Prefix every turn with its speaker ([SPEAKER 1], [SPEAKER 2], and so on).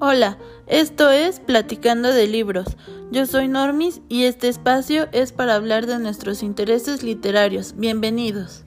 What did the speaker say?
[SPEAKER 1] Hola, esto es Platicando de Libros. Yo soy Normis y este espacio es para hablar de nuestros intereses literarios. Bienvenidos.